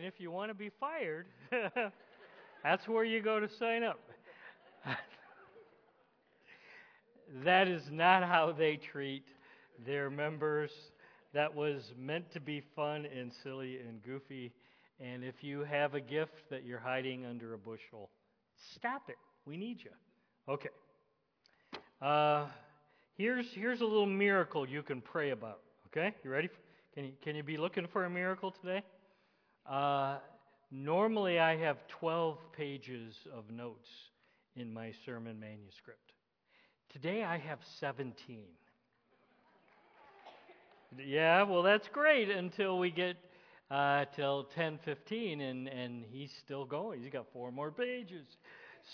and if you want to be fired, that's where you go to sign up. that is not how they treat their members. That was meant to be fun and silly and goofy. And if you have a gift that you're hiding under a bushel, stop it. We need you. Okay. Uh, here's, here's a little miracle you can pray about. Okay? You ready? Can you, can you be looking for a miracle today? Uh, normally, I have 12 pages of notes in my sermon manuscript. Today, I have 17. Yeah, well, that's great until we get uh, till 10:15, and and he's still going. He's got four more pages.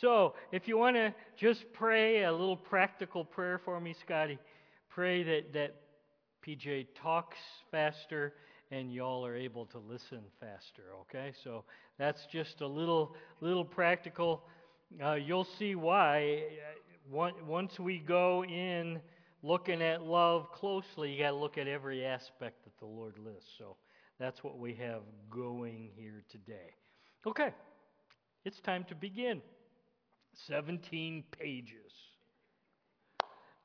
So, if you want to just pray a little practical prayer for me, Scotty, pray that that PJ talks faster and y'all are able to listen faster. Okay, so that's just a little little practical. Uh, you'll see why. Uh, once we go in looking at love closely, you got to look at every aspect that the Lord lists. So that's what we have going here today. Okay, it's time to begin. 17 pages.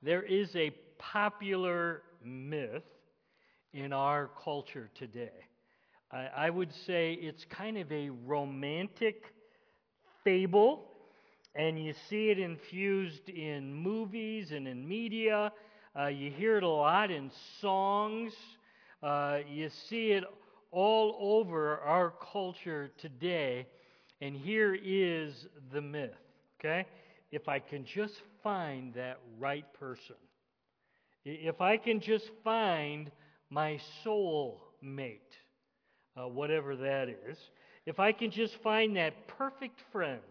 There is a popular myth in our culture today. I, I would say it's kind of a romantic fable, and you see it infused in movies and in media. Uh, you hear it a lot in songs. Uh, you see it all over our culture today. And here is the myth, okay? If I can just find that right person, if I can just find my soul mate, uh, whatever that is, if I can just find that perfect friend,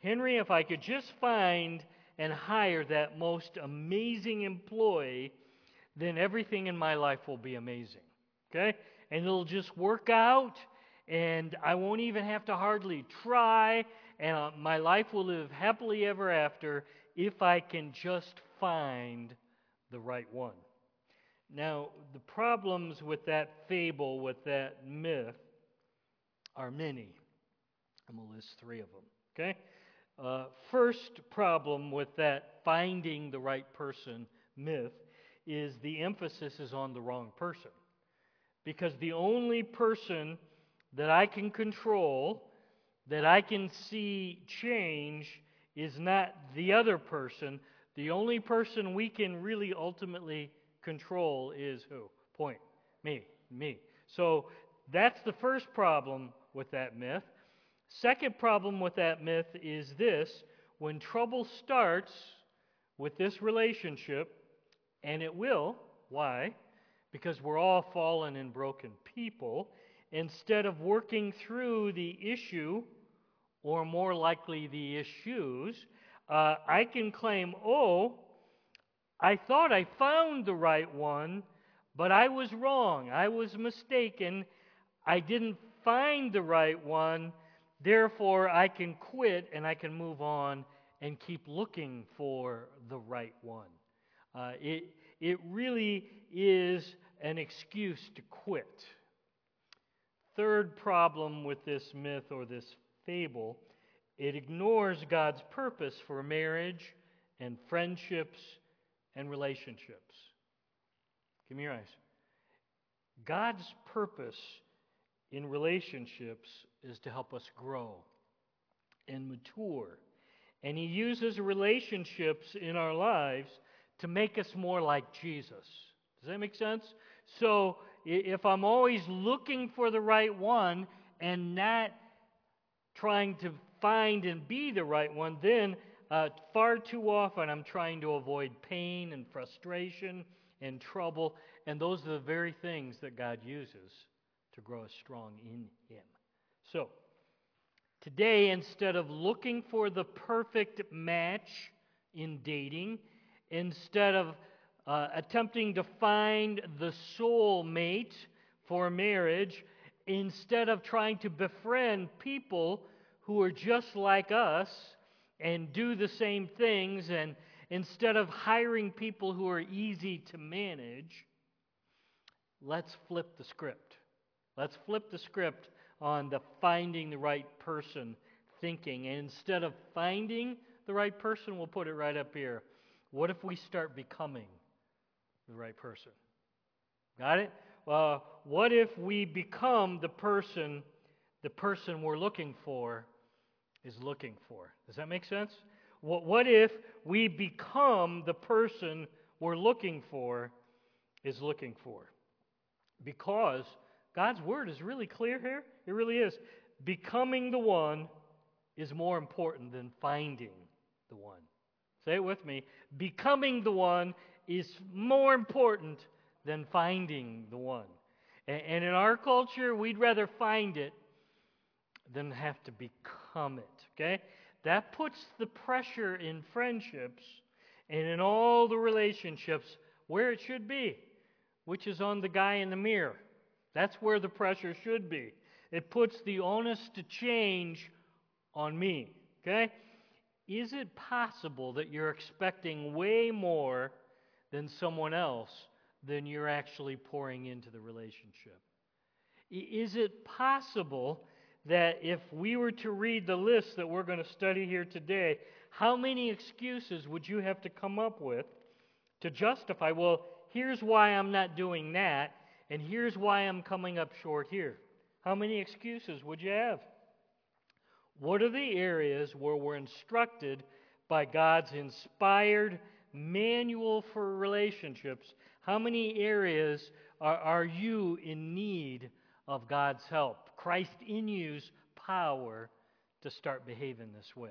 Henry, if I could just find and hire that most amazing employee, then everything in my life will be amazing. Okay? And it'll just work out, and I won't even have to hardly try, and uh, my life will live happily ever after if I can just find the right one. Now, the problems with that fable, with that myth, are many. I'm going to list three of them. Okay? Uh, first problem with that finding the right person myth is the emphasis is on the wrong person. Because the only person that I can control, that I can see change, is not the other person. The only person we can really ultimately control is who? Point. Me. Me. So that's the first problem with that myth. Second problem with that myth is this when trouble starts with this relationship, and it will, why? Because we're all fallen and broken people. Instead of working through the issue, or more likely the issues, uh, I can claim, oh, I thought I found the right one, but I was wrong. I was mistaken. I didn't find the right one. Therefore, I can quit and I can move on and keep looking for the right one. Uh, it, it really is an excuse to quit. Third problem with this myth or this fable it ignores God's purpose for marriage and friendships and relationships. Give me your eyes. God's purpose in relationships is to help us grow and mature. And He uses relationships in our lives to make us more like Jesus. Does that make sense? So if I'm always looking for the right one and not trying to find and be the right one, then uh, far too often I'm trying to avoid pain and frustration and trouble. And those are the very things that God uses to grow us strong in Him. So, today, instead of looking for the perfect match in dating, instead of uh, attempting to find the soul mate for marriage, instead of trying to befriend people who are just like us and do the same things, and instead of hiring people who are easy to manage, let's flip the script. Let's flip the script on the finding the right person thinking. And instead of finding the right person, we'll put it right up here. What if we start becoming the right person? Got it? Well, what if we become the person the person we're looking for is looking for? Does that make sense? What, what if we become the person we're looking for is looking for? Because God's word is really clear here. It really is. Becoming the one is more important than finding the one. Say it with me. Becoming the one is more important than finding the one. And in our culture, we'd rather find it than have to become it. Okay? That puts the pressure in friendships and in all the relationships where it should be, which is on the guy in the mirror. That's where the pressure should be. It puts the onus to change on me. Okay? Is it possible that you're expecting way more than someone else than you're actually pouring into the relationship? Is it possible that if we were to read the list that we're going to study here today, how many excuses would you have to come up with to justify, well, here's why I'm not doing that, and here's why I'm coming up short here? How many excuses would you have? What are the areas where we're instructed by God's inspired manual for relationships? How many areas are, are you in need of God's help? Christ in you's power to start behaving this way.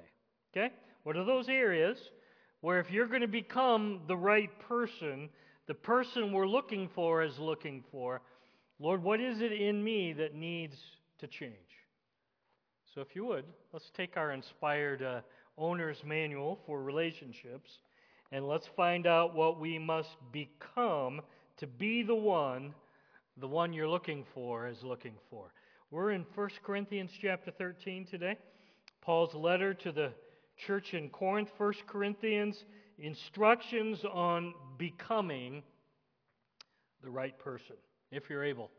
Okay? What are those areas where if you're going to become the right person, the person we're looking for is looking for, Lord, what is it in me that needs to change? So, if you would, let's take our inspired uh, owner's manual for relationships and let's find out what we must become to be the one the one you're looking for is looking for. We're in 1 Corinthians chapter 13 today. Paul's letter to the church in Corinth, 1 Corinthians, instructions on becoming the right person. If you're able,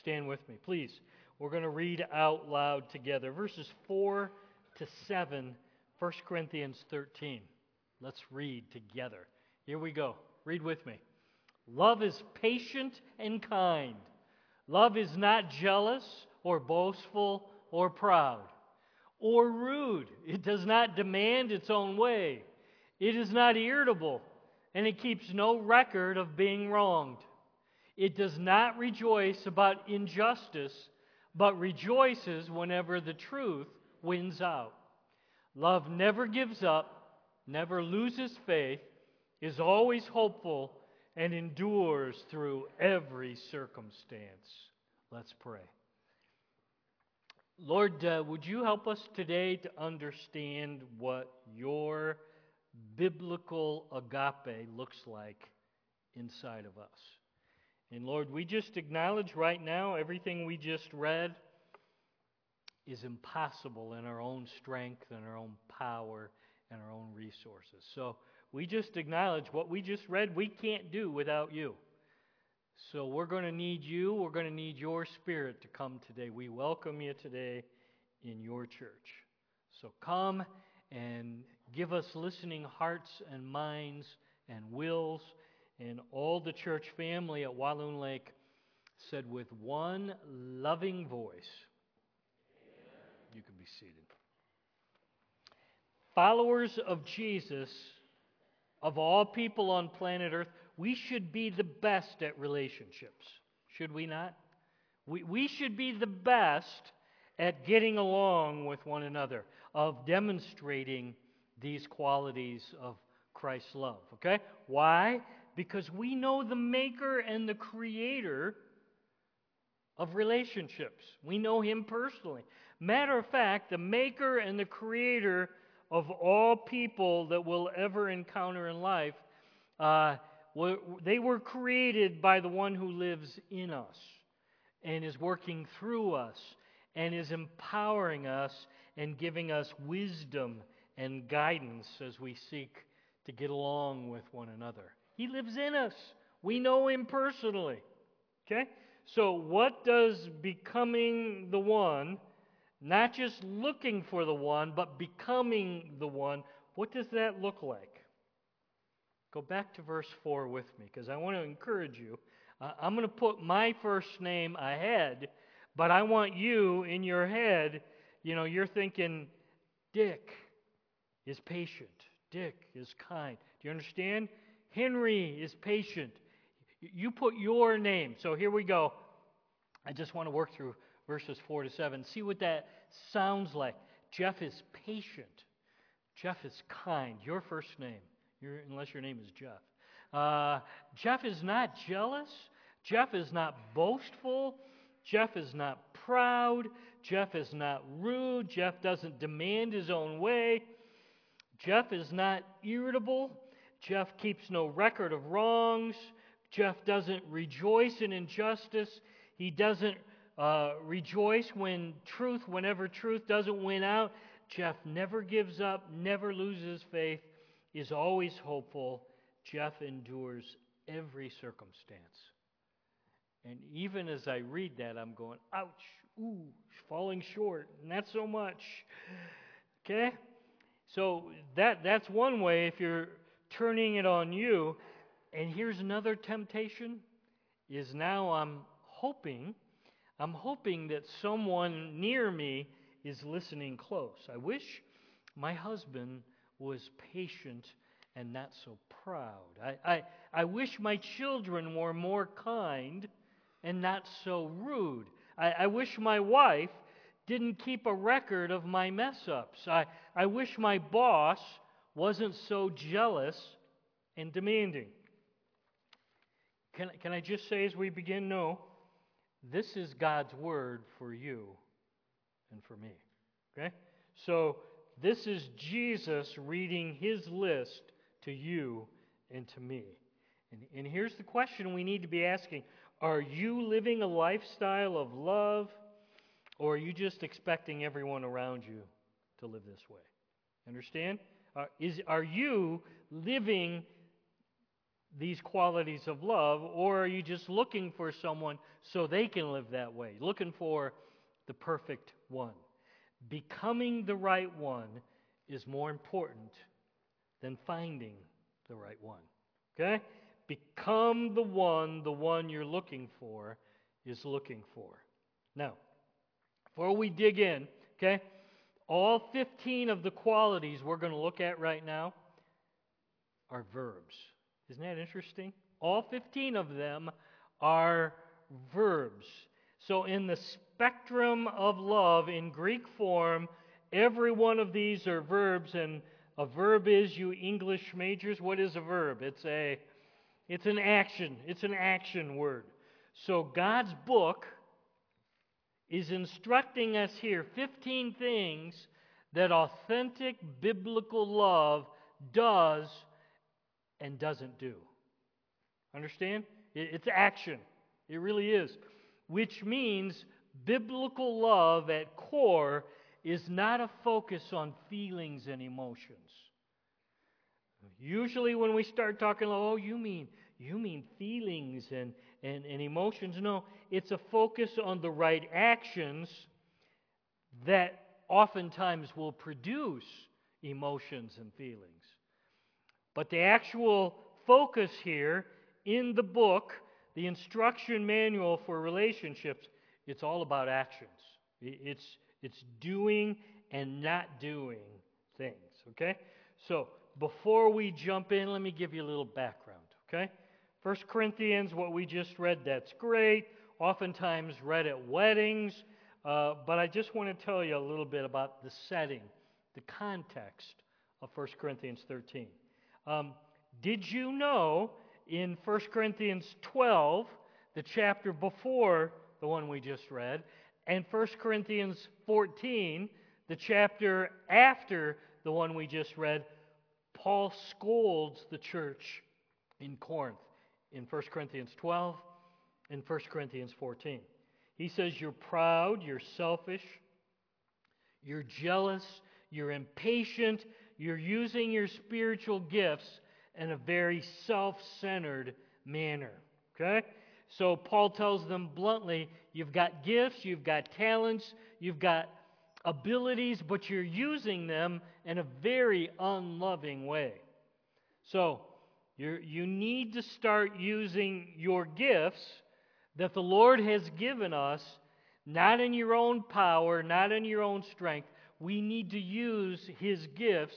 stand with me, please. We're going to read out loud together verses 4 to 7, 1 Corinthians 13. Let's read together. Here we go. Read with me. Love is patient and kind. Love is not jealous or boastful or proud or rude. It does not demand its own way. It is not irritable and it keeps no record of being wronged. It does not rejoice about injustice, but rejoices whenever the truth wins out. Love never gives up, never loses faith, is always hopeful, and endures through every circumstance. Let's pray. Lord, uh, would you help us today to understand what your biblical agape looks like inside of us? And Lord, we just acknowledge right now everything we just read is impossible in our own strength and our own power and our own resources. So we just acknowledge what we just read we can't do without you. So we're going to need you. We're going to need your spirit to come today. We welcome you today in your church. So come and give us listening hearts and minds and wills. And all the church family at Walloon Lake said with one loving voice. You can be seated. Followers of Jesus, of all people on planet Earth, we should be the best at relationships, should we not? We, we should be the best at getting along with one another, of demonstrating these qualities of Christ's love. Okay? Why? Because we know the maker and the creator of relationships. We know him personally. Matter of fact, the maker and the creator of all people that we'll ever encounter in life uh, they were created by the one who lives in us and is working through us and is empowering us and giving us wisdom and guidance as we seek to get along with one another. He lives in us. We know him personally. Okay? So, what does becoming the one, not just looking for the one, but becoming the one, what does that look like? Go back to verse 4 with me because I want to encourage you. Uh, I'm going to put my first name ahead, but I want you in your head, you know, you're thinking, Dick is patient, Dick is kind. Do you understand? Henry is patient. You put your name. So here we go. I just want to work through verses 4 to 7. See what that sounds like. Jeff is patient. Jeff is kind. Your first name unless your name is Jeff. Uh, Jeff is not jealous. Jeff is not boastful. Jeff is not proud. Jeff is not rude. Jeff doesn't demand his own way. Jeff is not irritable. Jeff keeps no record of wrongs. Jeff doesn't rejoice in injustice. He doesn't uh, rejoice when truth, whenever truth doesn't win out. Jeff never gives up, never loses faith is always hopeful. Jeff endures every circumstance. And even as I read that, I'm going, ouch, ooh, falling short, not so much. Okay? So that, that's one way if you're turning it on you. And here's another temptation is now I'm hoping, I'm hoping that someone near me is listening close. I wish my husband was patient and not so proud. I, I, I wish my children were more kind and not so rude. I, I wish my wife didn't keep a record of my mess ups. I, I wish my boss wasn't so jealous and demanding. Can, can I just say as we begin? No. This is God's word for you and for me. Okay? So this is Jesus reading his list to you and to me. And, and here's the question we need to be asking Are you living a lifestyle of love, or are you just expecting everyone around you to live this way? Understand? Uh, is, are you living these qualities of love, or are you just looking for someone so they can live that way? Looking for the perfect one. Becoming the right one is more important than finding the right one. Okay? Become the one the one you're looking for is looking for. Now, before we dig in, okay, all 15 of the qualities we're going to look at right now are verbs. Isn't that interesting? All 15 of them are verbs. So, in the spectrum of love in Greek form, every one of these are verbs, and a verb is, you English majors, what is a verb? It's a it's an action. It's an action word. So God's book is instructing us here 15 things that authentic biblical love does and doesn't do. Understand? It's action. It really is which means biblical love at core is not a focus on feelings and emotions. Usually, when we start talking, oh, you mean you mean feelings and, and, and emotions. No, it's a focus on the right actions that oftentimes will produce emotions and feelings. But the actual focus here in the book the instruction manual for relationships, it's all about actions. It's, it's doing and not doing things, okay? So, before we jump in, let me give you a little background, okay? First Corinthians, what we just read, that's great. Oftentimes read at weddings. Uh, but I just want to tell you a little bit about the setting, the context of 1 Corinthians 13. Um, did you know in 1 Corinthians 12, the chapter before the one we just read, and 1 Corinthians 14, the chapter after the one we just read, Paul scolds the church in Corinth in 1 Corinthians 12 and 1 Corinthians 14. He says, You're proud, you're selfish, you're jealous, you're impatient, you're using your spiritual gifts in a very self centered manner. Okay? So Paul tells them bluntly you've got gifts, you've got talents, you've got abilities, but you're using them in a very unloving way. So you you need to start using your gifts that the Lord has given us, not in your own power, not in your own strength. We need to use His gifts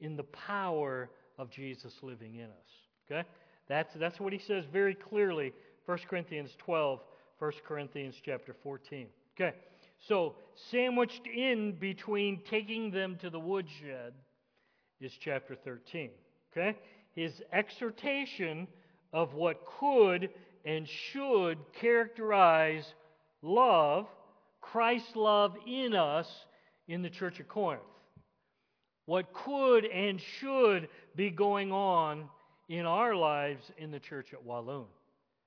in the power of Jesus living in us. Okay? That's, that's what he says very clearly 1 Corinthians 12, 1 Corinthians chapter 14. Okay, so sandwiched in between taking them to the woodshed is chapter 13. Okay, his exhortation of what could and should characterize love, Christ's love in us in the church of Corinth. What could and should be going on in our lives in the church at Walloon.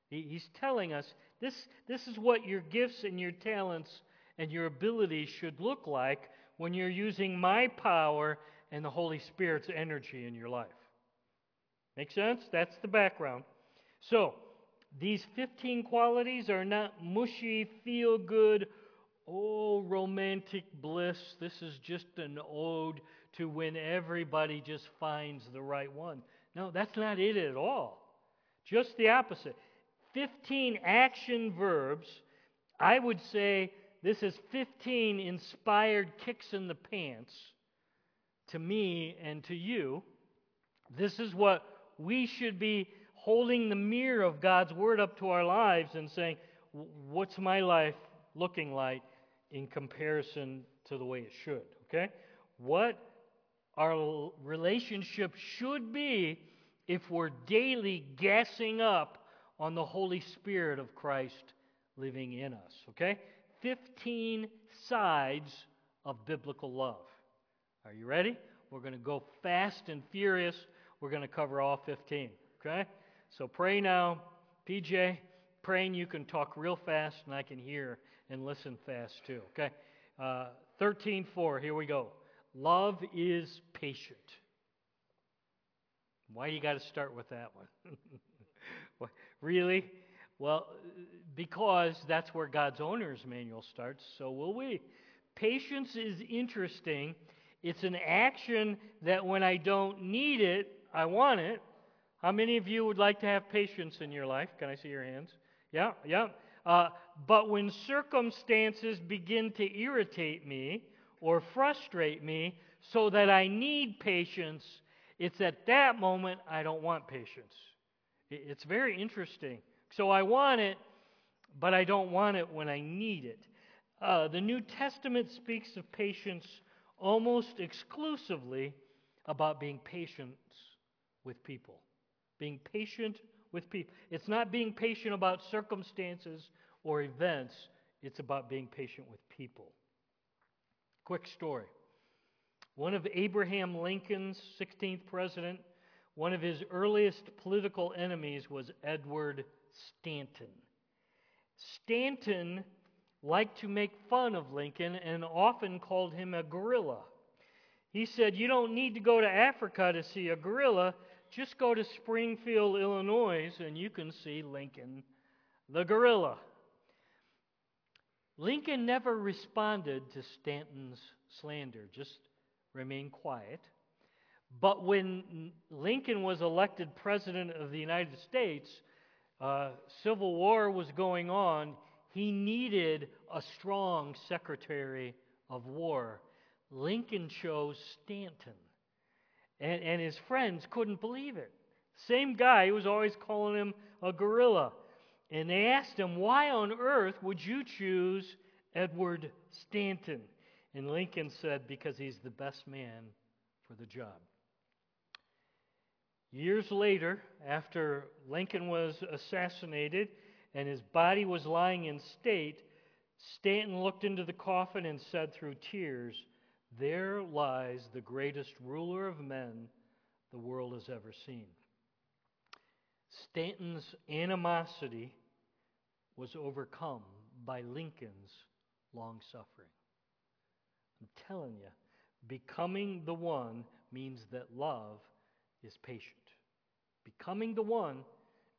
He's telling us this, this is what your gifts and your talents and your abilities should look like when you're using my power and the Holy Spirit's energy in your life. Make sense? That's the background. So, these 15 qualities are not mushy, feel good, oh, romantic bliss. This is just an ode to when everybody just finds the right one. No, that's not it at all. Just the opposite. 15 action verbs, I would say this is 15 inspired kicks in the pants to me and to you. This is what we should be holding the mirror of God's Word up to our lives and saying, What's my life looking like in comparison to the way it should? Okay? What our relationship should be if we're daily gassing up on the Holy Spirit of Christ living in us. Okay? 15 sides of biblical love. Are you ready? We're going to go fast and furious. We're going to cover all 15. Okay? So pray now. PJ, praying you can talk real fast and I can hear and listen fast too. Okay? Uh, 13.4, here we go. Love is patient. Why do you got to start with that one? really? Well, because that's where God's owner's manual starts, so will we. Patience is interesting. It's an action that when I don't need it, I want it. How many of you would like to have patience in your life? Can I see your hands? Yeah, yeah. Uh, but when circumstances begin to irritate me or frustrate me so that I need patience, it's at that moment I don't want patience. It's very interesting. So I want it, but I don't want it when I need it. Uh, the New Testament speaks of patience almost exclusively about being patient with people. Being patient with people. It's not being patient about circumstances or events, it's about being patient with people. Quick story. One of Abraham Lincoln's 16th president, one of his earliest political enemies was Edward Stanton. Stanton liked to make fun of Lincoln and often called him a gorilla. He said, You don't need to go to Africa to see a gorilla. Just go to Springfield, Illinois, and you can see Lincoln the gorilla. Lincoln never responded to Stanton's slander, just remained quiet. But when Lincoln was elected president of the United States, uh, Civil War was going on. He needed a strong Secretary of War. Lincoln chose Stanton. And, and his friends couldn't believe it. Same guy who was always calling him a gorilla. And they asked him, Why on earth would you choose Edward Stanton? And Lincoln said, Because he's the best man for the job. Years later, after Lincoln was assassinated and his body was lying in state, Stanton looked into the coffin and said through tears, There lies the greatest ruler of men the world has ever seen. Stanton's animosity was overcome by Lincoln's long suffering. I'm telling you, becoming the one means that love is patient. Becoming the one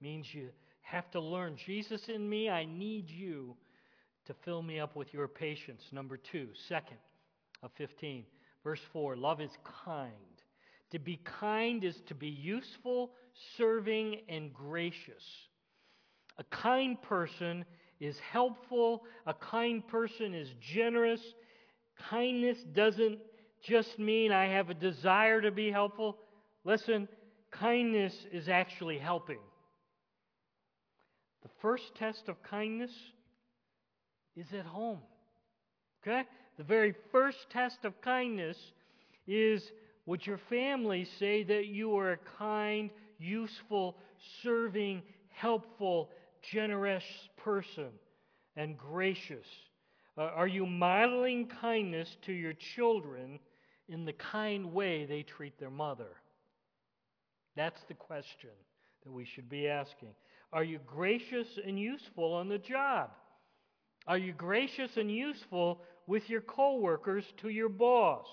means you, have to learn Jesus in me, I need you to fill me up with your patience. Number two, second of 15, verse 4 love is kind. To be kind is to be useful, serving, and gracious. A kind person is helpful, a kind person is generous. Kindness doesn't just mean I have a desire to be helpful. Listen, kindness is actually helping. The first test of kindness is at home. Okay? The very first test of kindness is would your family say that you are a kind, useful, serving, helpful, generous person and gracious? Uh, are you modeling kindness to your children in the kind way they treat their mother? That's the question that we should be asking. Are you gracious and useful on the job? Are you gracious and useful with your coworkers to your boss?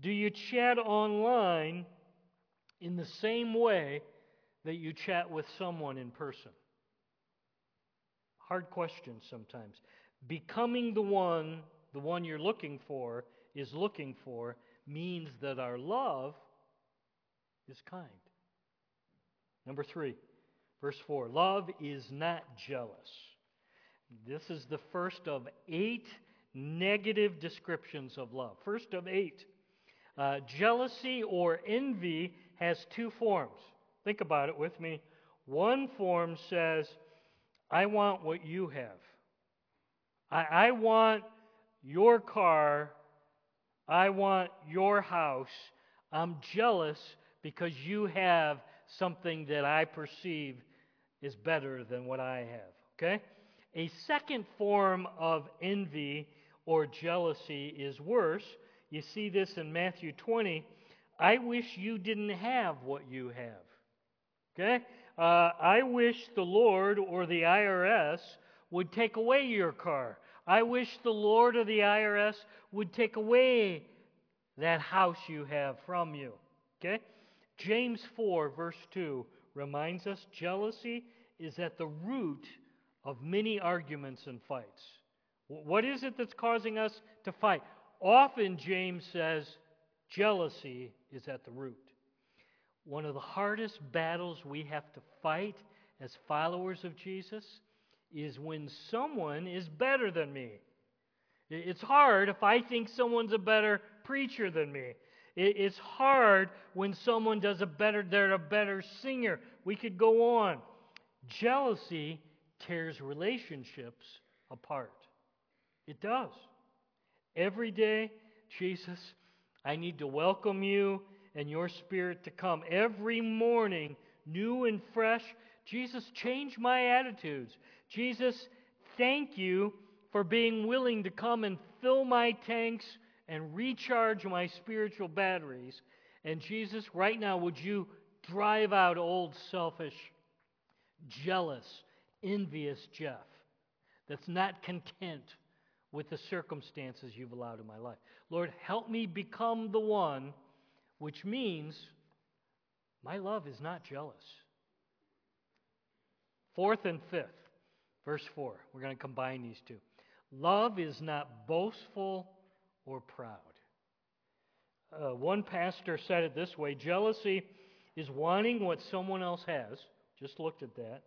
Do you chat online in the same way that you chat with someone in person? Hard questions sometimes. Becoming the one, the one you're looking for, is looking for, means that our love is kind. Number three, verse 4 love is not jealous. This is the first of eight negative descriptions of love. First of eight. Uh, jealousy or envy has two forms. Think about it with me. One form says, I want what you have. I, I want your car. I want your house. I'm jealous because you have something that I perceive is better than what I have. Okay? A second form of envy or jealousy is worse. You see this in Matthew 20. I wish you didn't have what you have. Okay? Uh, I wish the Lord or the IRS would take away your car. I wish the Lord or the IRS would take away that house you have from you. Okay? James 4, verse 2 reminds us jealousy is at the root of many arguments and fights. What is it that's causing us to fight? Often, James says, jealousy is at the root. One of the hardest battles we have to fight as followers of Jesus is when someone is better than me. It's hard if I think someone's a better preacher than me. It's hard when someone does a better, they're a better singer. We could go on. Jealousy tears relationships apart. It does. Every day, Jesus, I need to welcome you and your spirit to come. Every morning, new and fresh, Jesus, change my attitudes. Jesus, thank you for being willing to come and fill my tanks and recharge my spiritual batteries. And Jesus, right now, would you drive out old, selfish, jealous, envious Jeff that's not content with the circumstances you've allowed in my life. Lord, help me become the one, which means my love is not jealous. Fourth and fifth, verse 4. We're going to combine these two. Love is not boastful or proud. Uh, one pastor said it this way jealousy is wanting what someone else has. Just looked at that.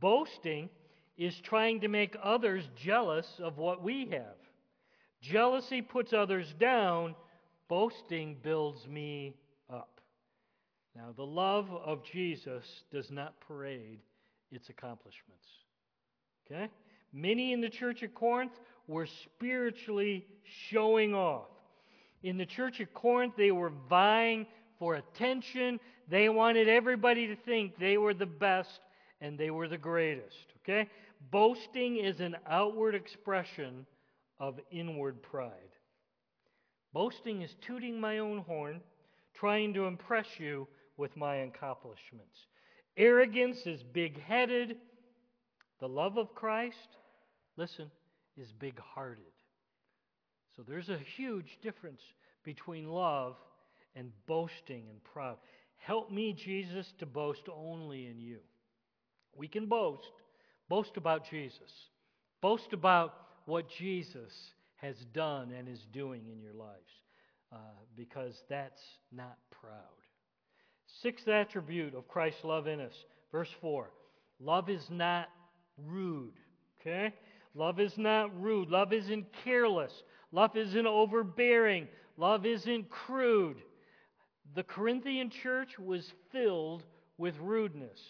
Boasting is trying to make others jealous of what we have. Jealousy puts others down, boasting builds me up. Now, the love of Jesus does not parade its accomplishments. Okay? Many in the church at Corinth were spiritually showing off. In the church at Corinth, they were vying for attention. They wanted everybody to think they were the best and they were the greatest. Okay? Boasting is an outward expression of inward pride. Boasting is tooting my own horn, trying to impress you with my accomplishments. Arrogance is big headed. The love of Christ, listen, is big hearted. So there's a huge difference between love and boasting and proud. Help me, Jesus, to boast only in you. We can boast. Boast about Jesus. Boast about what Jesus has done and is doing in your lives, uh, because that's not proud. Sixth attribute of Christ's love in us, verse 4 love is not rude. Okay? Love is not rude. Love isn't careless. Love isn't overbearing. Love isn't crude. The Corinthian church was filled with rudeness.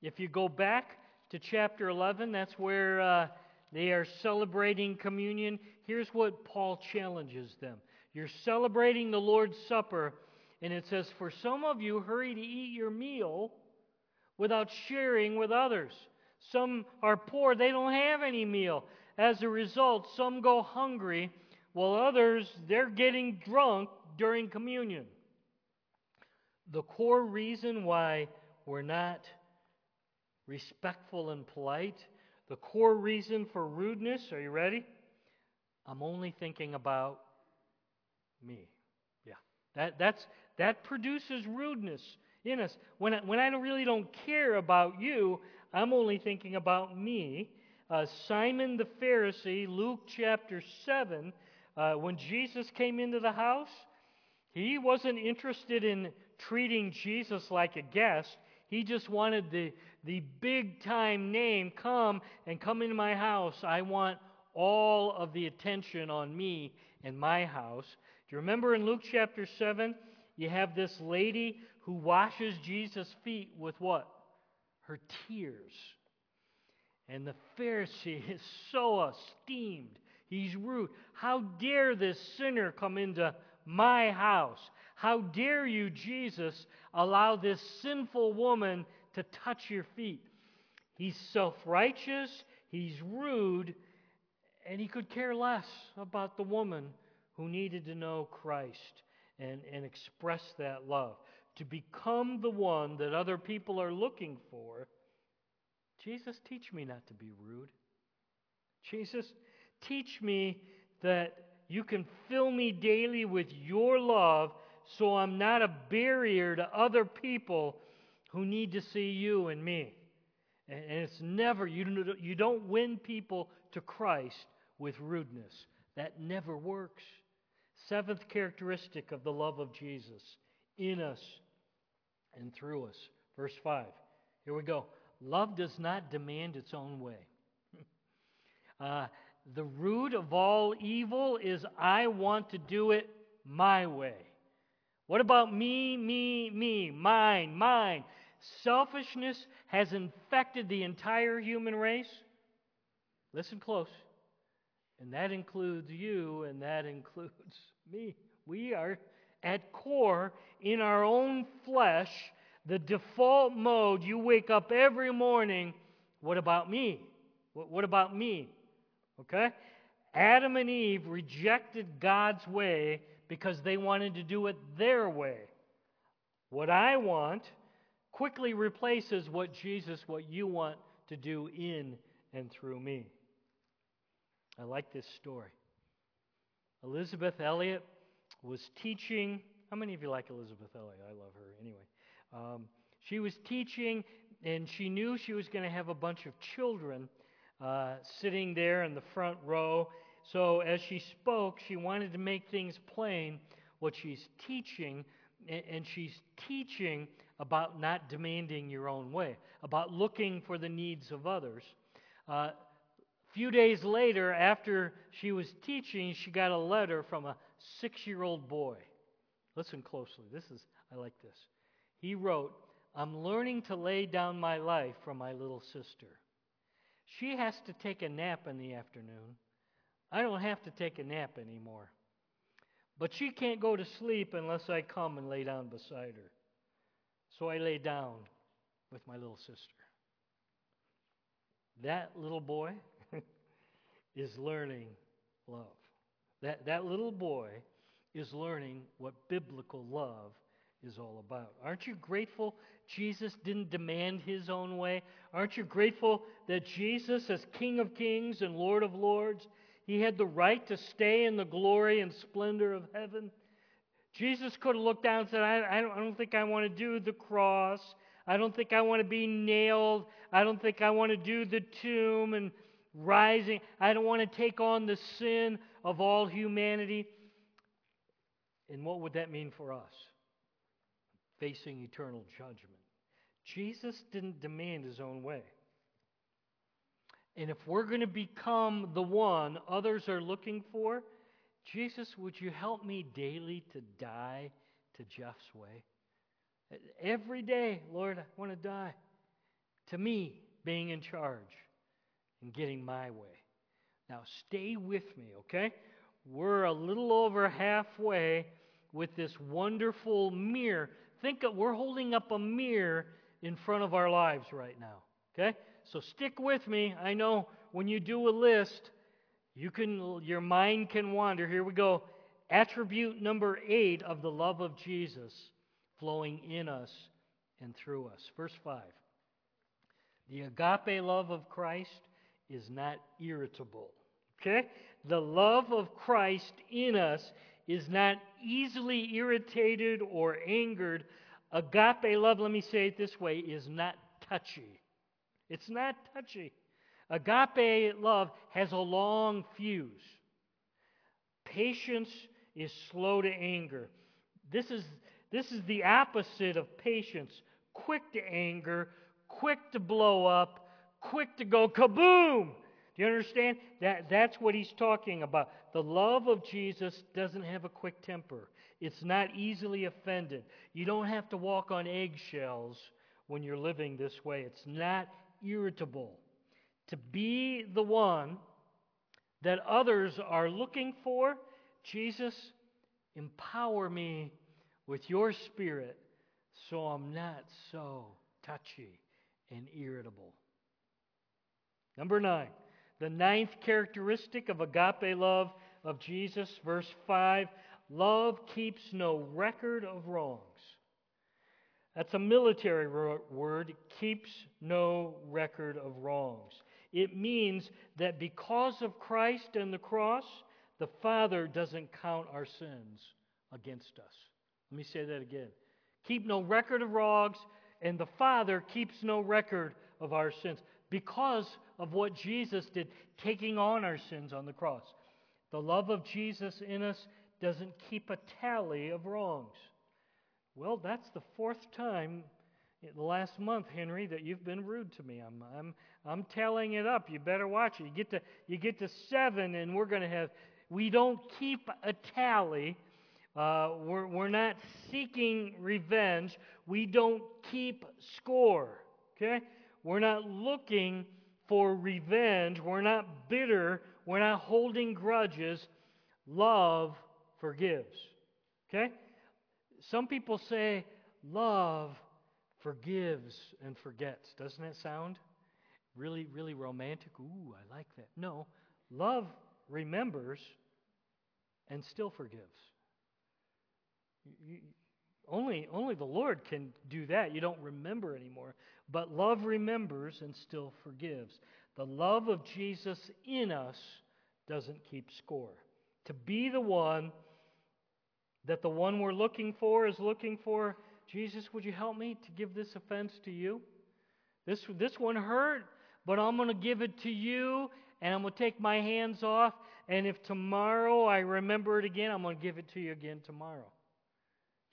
If you go back to chapter 11, that's where uh, they are celebrating communion. Here's what Paul challenges them You're celebrating the Lord's Supper, and it says, For some of you hurry to eat your meal without sharing with others. Some are poor, they don't have any meal. As a result, some go hungry, while others, they're getting drunk during communion. The core reason why we're not respectful and polite, the core reason for rudeness, are you ready? I'm only thinking about me. Yeah. That, that's, that produces rudeness in us. When I, when I really don't care about you, I'm only thinking about me. Uh, Simon the Pharisee, Luke chapter 7, uh, when Jesus came into the house, he wasn't interested in treating Jesus like a guest. He just wanted the, the big time name come and come into my house. I want all of the attention on me and my house. Do you remember in Luke chapter 7? You have this lady who washes Jesus' feet with what? Her tears. And the Pharisee is so esteemed. He's rude. How dare this sinner come into my house? How dare you, Jesus, allow this sinful woman to touch your feet? He's self righteous, he's rude, and he could care less about the woman who needed to know Christ and, and express that love. To become the one that other people are looking for, Jesus, teach me not to be rude. Jesus, teach me that you can fill me daily with your love so I'm not a barrier to other people who need to see you and me. And it's never, you, you don't win people to Christ with rudeness. That never works. Seventh characteristic of the love of Jesus in us and through us. Verse 5. Here we go. Love does not demand its own way. uh, the root of all evil is I want to do it my way. What about me, me, me, mine, mine? Selfishness has infected the entire human race. Listen close. And that includes you, and that includes me. We are at core in our own flesh, the default mode. You wake up every morning. What about me? What about me? Okay? Adam and Eve rejected God's way because they wanted to do it their way. What I want quickly replaces what Jesus, what you want to do in and through me. I like this story. Elisabeth Elliot was teaching. How many of you like Elisabeth Elliot? I love her anyway. Um, she was teaching, and she knew she was going to have a bunch of children uh, sitting there in the front row. So as she spoke, she wanted to make things plain what she's teaching, and she's teaching about not demanding your own way, about looking for the needs of others. Uh, few days later, after she was teaching, she got a letter from a six year old boy. Listen closely. This is, I like this. He wrote, I'm learning to lay down my life for my little sister. She has to take a nap in the afternoon. I don't have to take a nap anymore. But she can't go to sleep unless I come and lay down beside her. So I lay down with my little sister. That little boy is learning love. That, that little boy is learning what biblical love is all about. Aren't you grateful Jesus didn't demand his own way? Aren't you grateful that Jesus, as King of Kings and Lord of Lords, he had the right to stay in the glory and splendor of heaven? Jesus could have looked down and said, I, I, don't, I don't think I want to do the cross. I don't think I want to be nailed. I don't think I want to do the tomb and rising. I don't want to take on the sin of all humanity. And what would that mean for us? Facing eternal judgment. Jesus didn't demand his own way. And if we're going to become the one others are looking for, Jesus, would you help me daily to die to Jeff's way? Every day, Lord, I want to die to me being in charge and getting my way. Now, stay with me, okay? We're a little over halfway with this wonderful mirror. Think of, we're holding up a mirror in front of our lives right now, okay? So stick with me. I know when you do a list, you can your mind can wander. Here we go. Attribute number 8 of the love of Jesus flowing in us and through us. Verse 5. The agape love of Christ is not irritable. Okay? The love of Christ in us is not easily irritated or angered. Agape love, let me say it this way, is not touchy. It's not touchy. Agape love has a long fuse. Patience is slow to anger. This is, this is the opposite of patience quick to anger, quick to blow up, quick to go kaboom. Do you understand? That, that's what he's talking about. The love of Jesus doesn't have a quick temper, it's not easily offended. You don't have to walk on eggshells when you're living this way. It's not irritable, to be the one that others are looking for. Jesus, empower me with your spirit so I'm not so touchy and irritable. Number nine, the ninth characteristic of agape love of Jesus, verse 5 love keeps no record of wrongs. That's a military word, keeps no record of wrongs. It means that because of Christ and the cross, the Father doesn't count our sins against us. Let me say that again. Keep no record of wrongs, and the Father keeps no record of our sins because of what Jesus did, taking on our sins on the cross. The love of Jesus in us doesn't keep a tally of wrongs. Well, that's the fourth time the last month, Henry, that you've been rude to me. I'm, I'm, I'm telling it up. You better watch it. You get to, you get to seven, and we're going to have. We don't keep a tally. Uh, we're, we're not seeking revenge. We don't keep score. Okay? We're not looking for revenge. We're not bitter. We're not holding grudges. Love forgives. Okay? Some people say love forgives and forgets. Doesn't that sound really, really romantic? Ooh, I like that. No, love remembers and still forgives. You, only, only the Lord can do that. You don't remember anymore. But love remembers and still forgives. The love of Jesus in us doesn't keep score. To be the one that the one we're looking for is looking for, Jesus, would you help me to give this offense to you? This, this one hurt, but I'm going to give it to you, and I'm going to take my hands off. And if tomorrow I remember it again, I'm going to give it to you again tomorrow.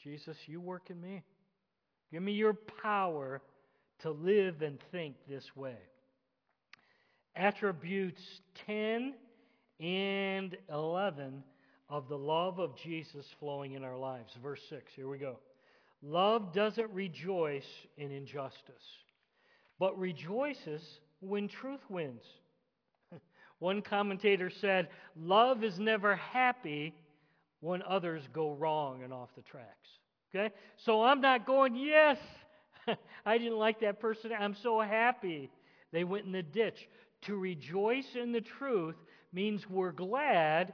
Jesus, you work in me. Give me your power to live and think this way. Attributes 10 and 11 of the love of Jesus flowing in our lives. Verse 6, here we go. Love doesn't rejoice in injustice, but rejoices when truth wins. One commentator said, Love is never happy when others go wrong and off the tracks. Okay? So I'm not going, Yes, I didn't like that person. I'm so happy they went in the ditch. To rejoice in the truth means we're glad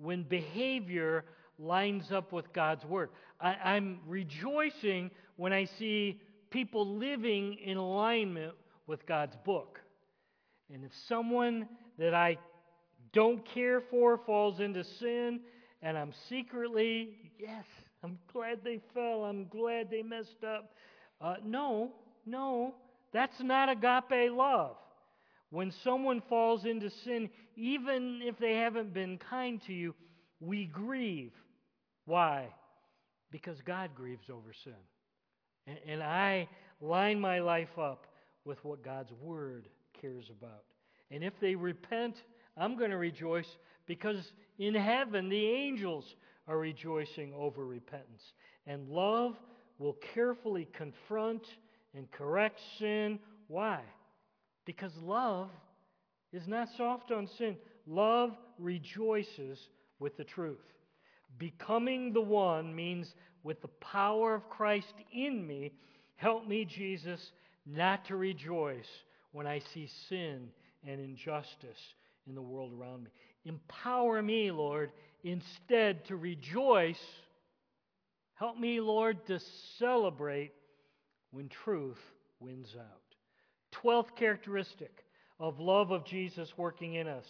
when behavior lines up with God's Word. I, am rejoicing when I see people living in alignment with God's book. And if someone that I don't care for falls into sin, and I'm secretly, yes, I'm glad they fell, I'm glad they messed up, Uh, no, no, that's not agape love. When someone falls into sin, even if they haven't been kind to you, we grieve. Why? Because God grieves over sin. And, and I line my life up with what God's Word cares about. And if they repent, I'm going to rejoice because in heaven the angels are rejoicing over repentance. And love will carefully confront and correct sin. Why? Because love is not soft on sin. Love rejoices with the truth. Becoming the one means with the power of Christ in me, help me, Jesus, not to rejoice when I see sin and injustice in the world around me. Empower me, Lord, instead to rejoice. Help me, Lord, to celebrate when truth wins out. Twelfth characteristic of love of Jesus working in us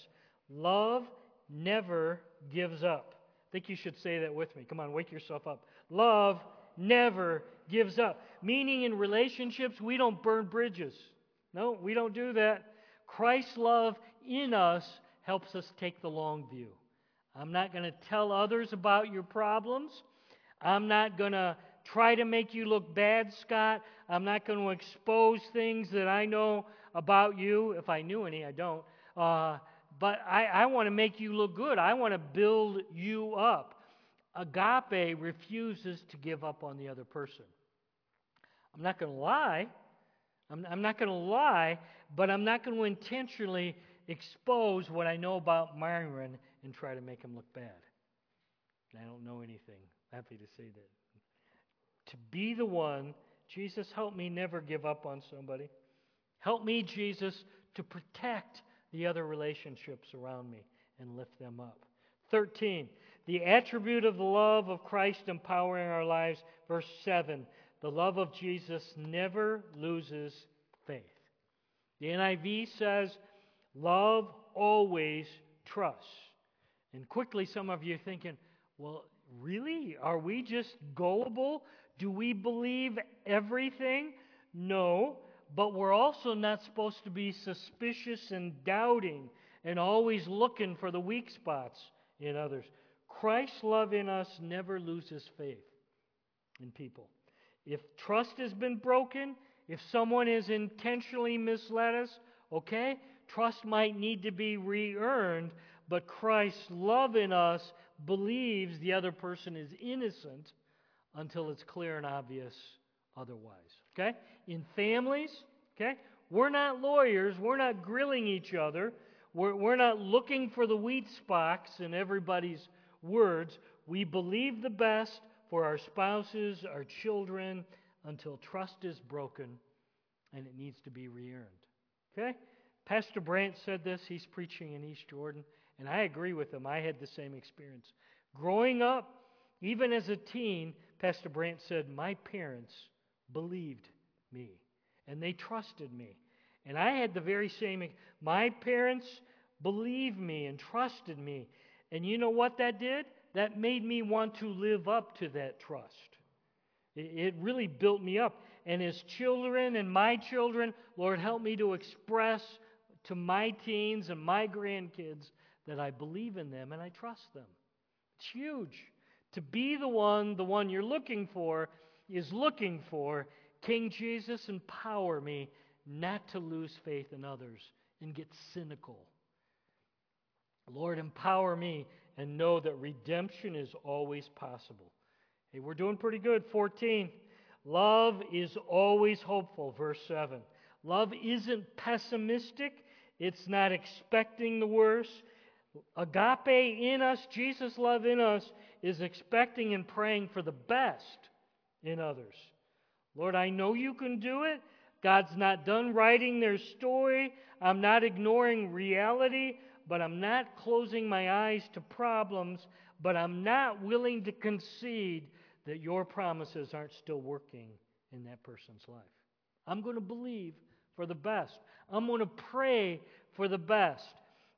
love never gives up. Think you should say that with me. Come on, wake yourself up. Love never gives up. Meaning, in relationships, we don't burn bridges. No, we don't do that. Christ's love in us helps us take the long view. I'm not going to tell others about your problems. I'm not going to try to make you look bad, Scott. I'm not going to expose things that I know about you. If I knew any, I don't. Uh, but I, I want to make you look good. I want to build you up. Agape refuses to give up on the other person. I'm not going to lie. I'm, I'm not going to lie, but I'm not going to intentionally expose what I know about Myron and try to make him look bad. I don't know anything. Happy to say that. To be the one, Jesus, help me never give up on somebody. Help me, Jesus, to protect the other relationships around me and lift them up. 13. The attribute of the love of Christ empowering our lives. Verse 7. The love of Jesus never loses faith. The NIV says, Love always trusts. And quickly, some of you are thinking, well, really? Are we just gullible? Do we believe everything? No, but we're also not supposed to be suspicious and doubting and always looking for the weak spots in others. Christ's love in us never loses faith in people. If trust has been broken, if someone has intentionally misled us, okay, trust might need to be re earned, but Christ's love in us believes the other person is innocent until it's clear and obvious otherwise. Okay? In families, okay, we're not lawyers, we're not grilling each other, we're, we're not looking for the wheat spots in everybody's words. We believe the best for our spouses, our children, until trust is broken and it needs to be re earned. Okay? Pastor Brandt said this. He's preaching in East Jordan, and I agree with him. I had the same experience. Growing up, even as a teen, Pastor Brandt said, My parents believed me, and they trusted me. And I had the very same. My parents believed me and trusted me. And you know what that did? that made me want to live up to that trust. It really built me up. And as children and my children, Lord, help me to express to my teens and my grandkids that I believe in them and I trust them. It's huge. To be the one, the one you're looking for, is looking for. King Jesus, empower me not to lose faith in others and get cynical. Lord, empower me and know that redemption is always possible. Hey, we're doing pretty good. 14. Love is always hopeful. Verse 7. Love isn't pessimistic, it's not expecting the worst. Agape in us, Jesus' love in us, is expecting and praying for the best in others. Lord, I know you can do it. God's not done writing their story. I'm not ignoring reality but I'm not closing my eyes to problems, but I'm not willing to concede that your promises aren't still working in that person's life. I'm going to believe for the best. I'm going to pray for the best.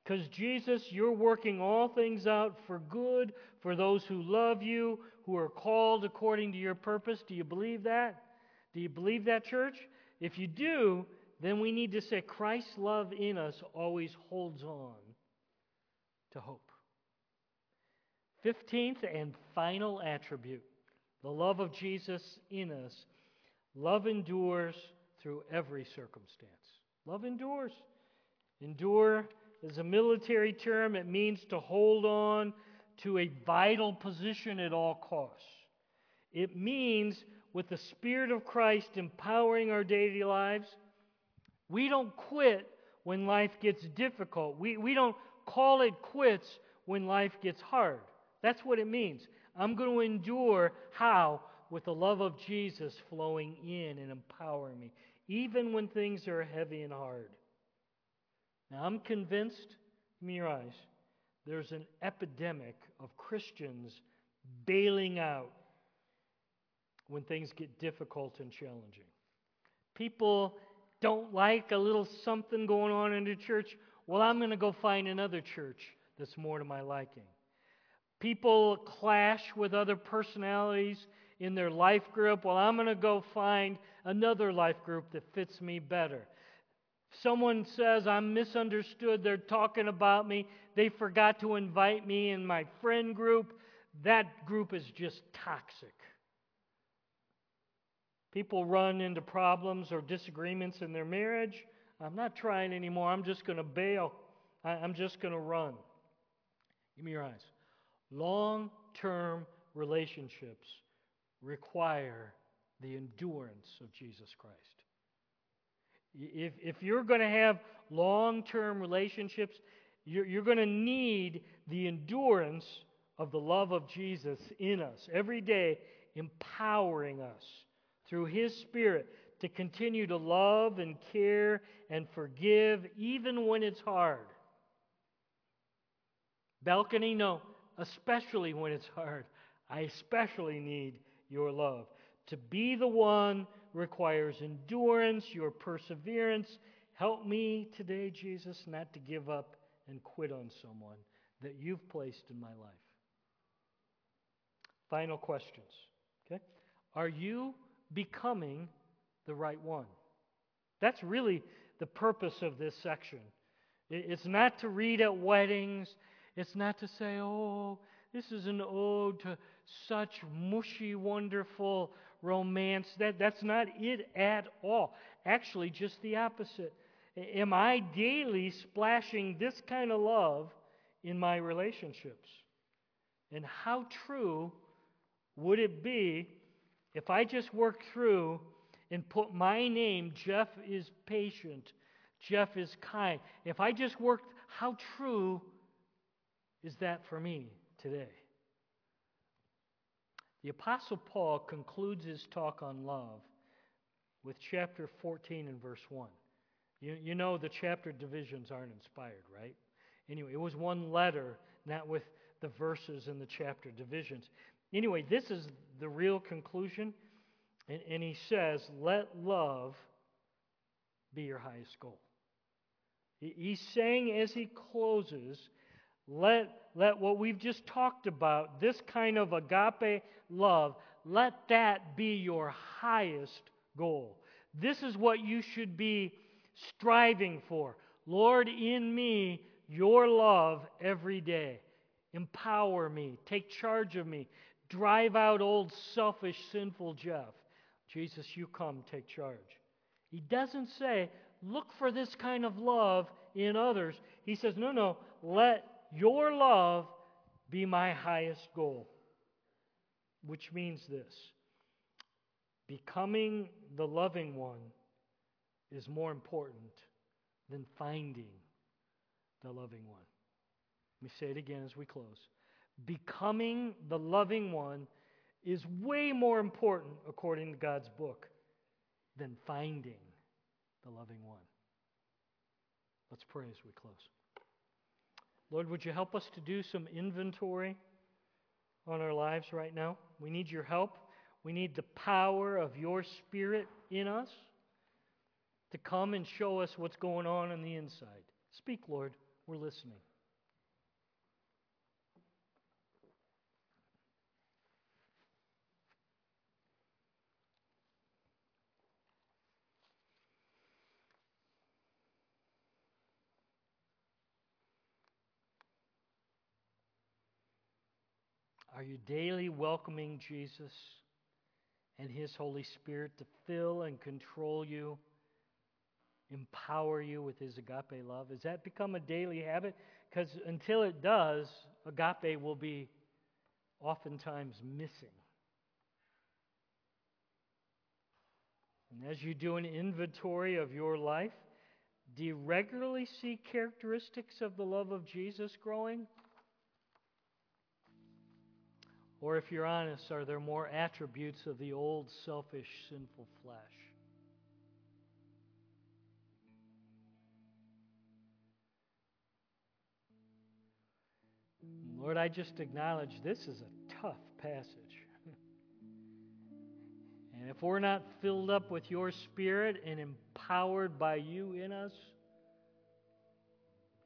Because, Jesus, you're working all things out for good for those who love you, who are called according to your purpose. Do you believe that? Do you believe that, church? If you do, then we need to say Christ's love in us always holds on to hope. Fifteenth and final attribute the love of Jesus in us. Love endures through every circumstance. Love endures. Endure is a military term, it means to hold on to a vital position at all costs. It means, with the Spirit of Christ empowering our daily lives, we don't quit when life gets difficult. We, we don't call it quits when life gets hard. That's what it means. I'm going to endure how? With the love of Jesus flowing in and empowering me, even when things are heavy and hard. Now, I'm convinced, me your eyes, there's an epidemic of Christians bailing out when things get difficult and challenging. People don't like a little something going on in the church. Well, I'm going to go find another church that's more to my liking. People clash with other personalities in their life group. Well, I'm going to go find another life group that fits me better. Someone says I'm misunderstood, they're talking about me, they forgot to invite me in my friend group. That group is just toxic. People run into problems or disagreements in their marriage. I'm not trying anymore. I'm just going to bail. I'm just going to run. Give me your eyes. Long term relationships require the endurance of Jesus Christ. If, if you're going to have long term relationships, you're, you're going to need the endurance of the love of Jesus in us every day, empowering us through His Spirit to continue to love and care and forgive even when it's hard. Balcony, no, especially when it's hard. I especially need your love. To be the one requires endurance, your perseverance. Help me today, Jesus, not to give up and quit on someone that you've placed in my life. Final questions. Okay? Are you becoming the right one. That's really the purpose of this section. It's not to read at weddings, it's not to say, oh, this is an ode to such mushy, wonderful romance. That, that's not it at all. Actually, just the opposite. Am I daily splashing this kind of love in my relationships? And how true would it be if I just work through and put my name, Jeff is patient, Jeff is kind, if I just worked, how true is that for me today? The Apostle Paul concludes his talk on love with chapter 14 and verse 1. You, you know the chapter divisions aren't inspired, right? Anyway, it was one letter, not with the verses and the chapter divisions. Anyway, this is the real conclusion. And, and he says, let love be your highest goal. He's saying as he closes, let, let what we've just talked about, this kind of agape love, let that be your highest goal. This is what you should be striving for. Lord, in me, your love every day. Empower me. Take charge of me. Drive out old, selfish, sinful Jeff. Jesus, you come, take charge. He doesn't say, look for this kind of love in others. He says, no, no, let your love be my highest goal. Which means this becoming the loving one is more important than finding the loving one. Let me say it again as we close becoming the loving one is way more important, according to God's book, than finding the loving one. Let's pray as we close. Lord, would you help us to do some inventory on our lives right now? We need your help. We need the power of your Spirit in us to come and show us what's going on on the inside. Speak, Lord. We're listening. Are you daily welcoming Jesus and His Holy Spirit to fill and control you, empower you with His agape love? Has that become a daily habit? Because until it does, agape will be oftentimes missing. And as you do an inventory of your life, do you regularly see characteristics of the love of Jesus growing? Or if you're honest, are there more attributes of the old selfish, sinful flesh? Lord, I just acknowledge this is a tough passage. and if we're not filled up with your Spirit and empowered by you in us,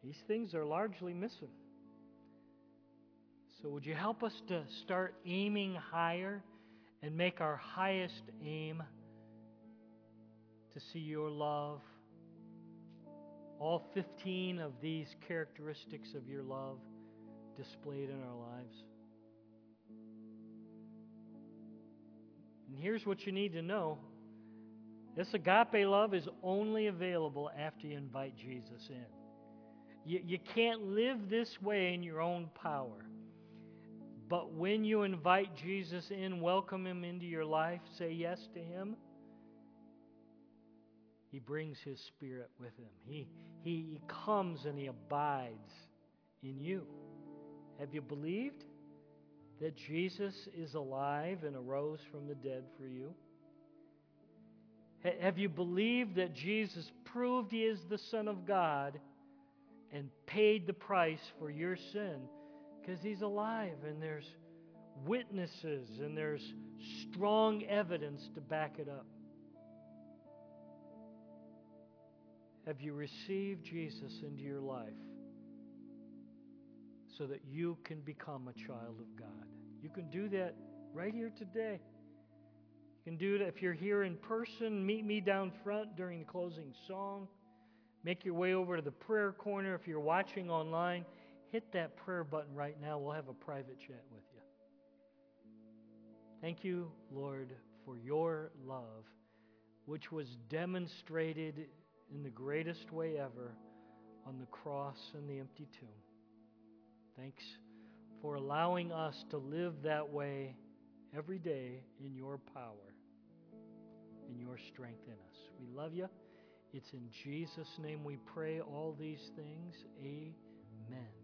these things are largely missing. So, would you help us to start aiming higher and make our highest aim to see your love? All 15 of these characteristics of your love displayed in our lives. And here's what you need to know this agape love is only available after you invite Jesus in. You, you can't live this way in your own power. But when you invite Jesus in, welcome him into your life, say yes to him, he brings his spirit with him. He, he comes and he abides in you. Have you believed that Jesus is alive and arose from the dead for you? Have you believed that Jesus proved he is the Son of God and paid the price for your sin because he's alive and there's witnesses and there's strong evidence to back it up? Have you received Jesus into your life? so that you can become a child of God. You can do that right here today. You can do it if you're here in person. Meet me down front during the closing song. Make your way over to the prayer corner. If you're watching online, hit that prayer button right now. We'll have a private chat with you. Thank you, Lord, for your love, which was demonstrated in the greatest way ever on the cross and the empty tomb. Thanks for allowing us to live that way every day in your power, in your strength in us. We love you. It's in Jesus' name we pray all these things. Amen.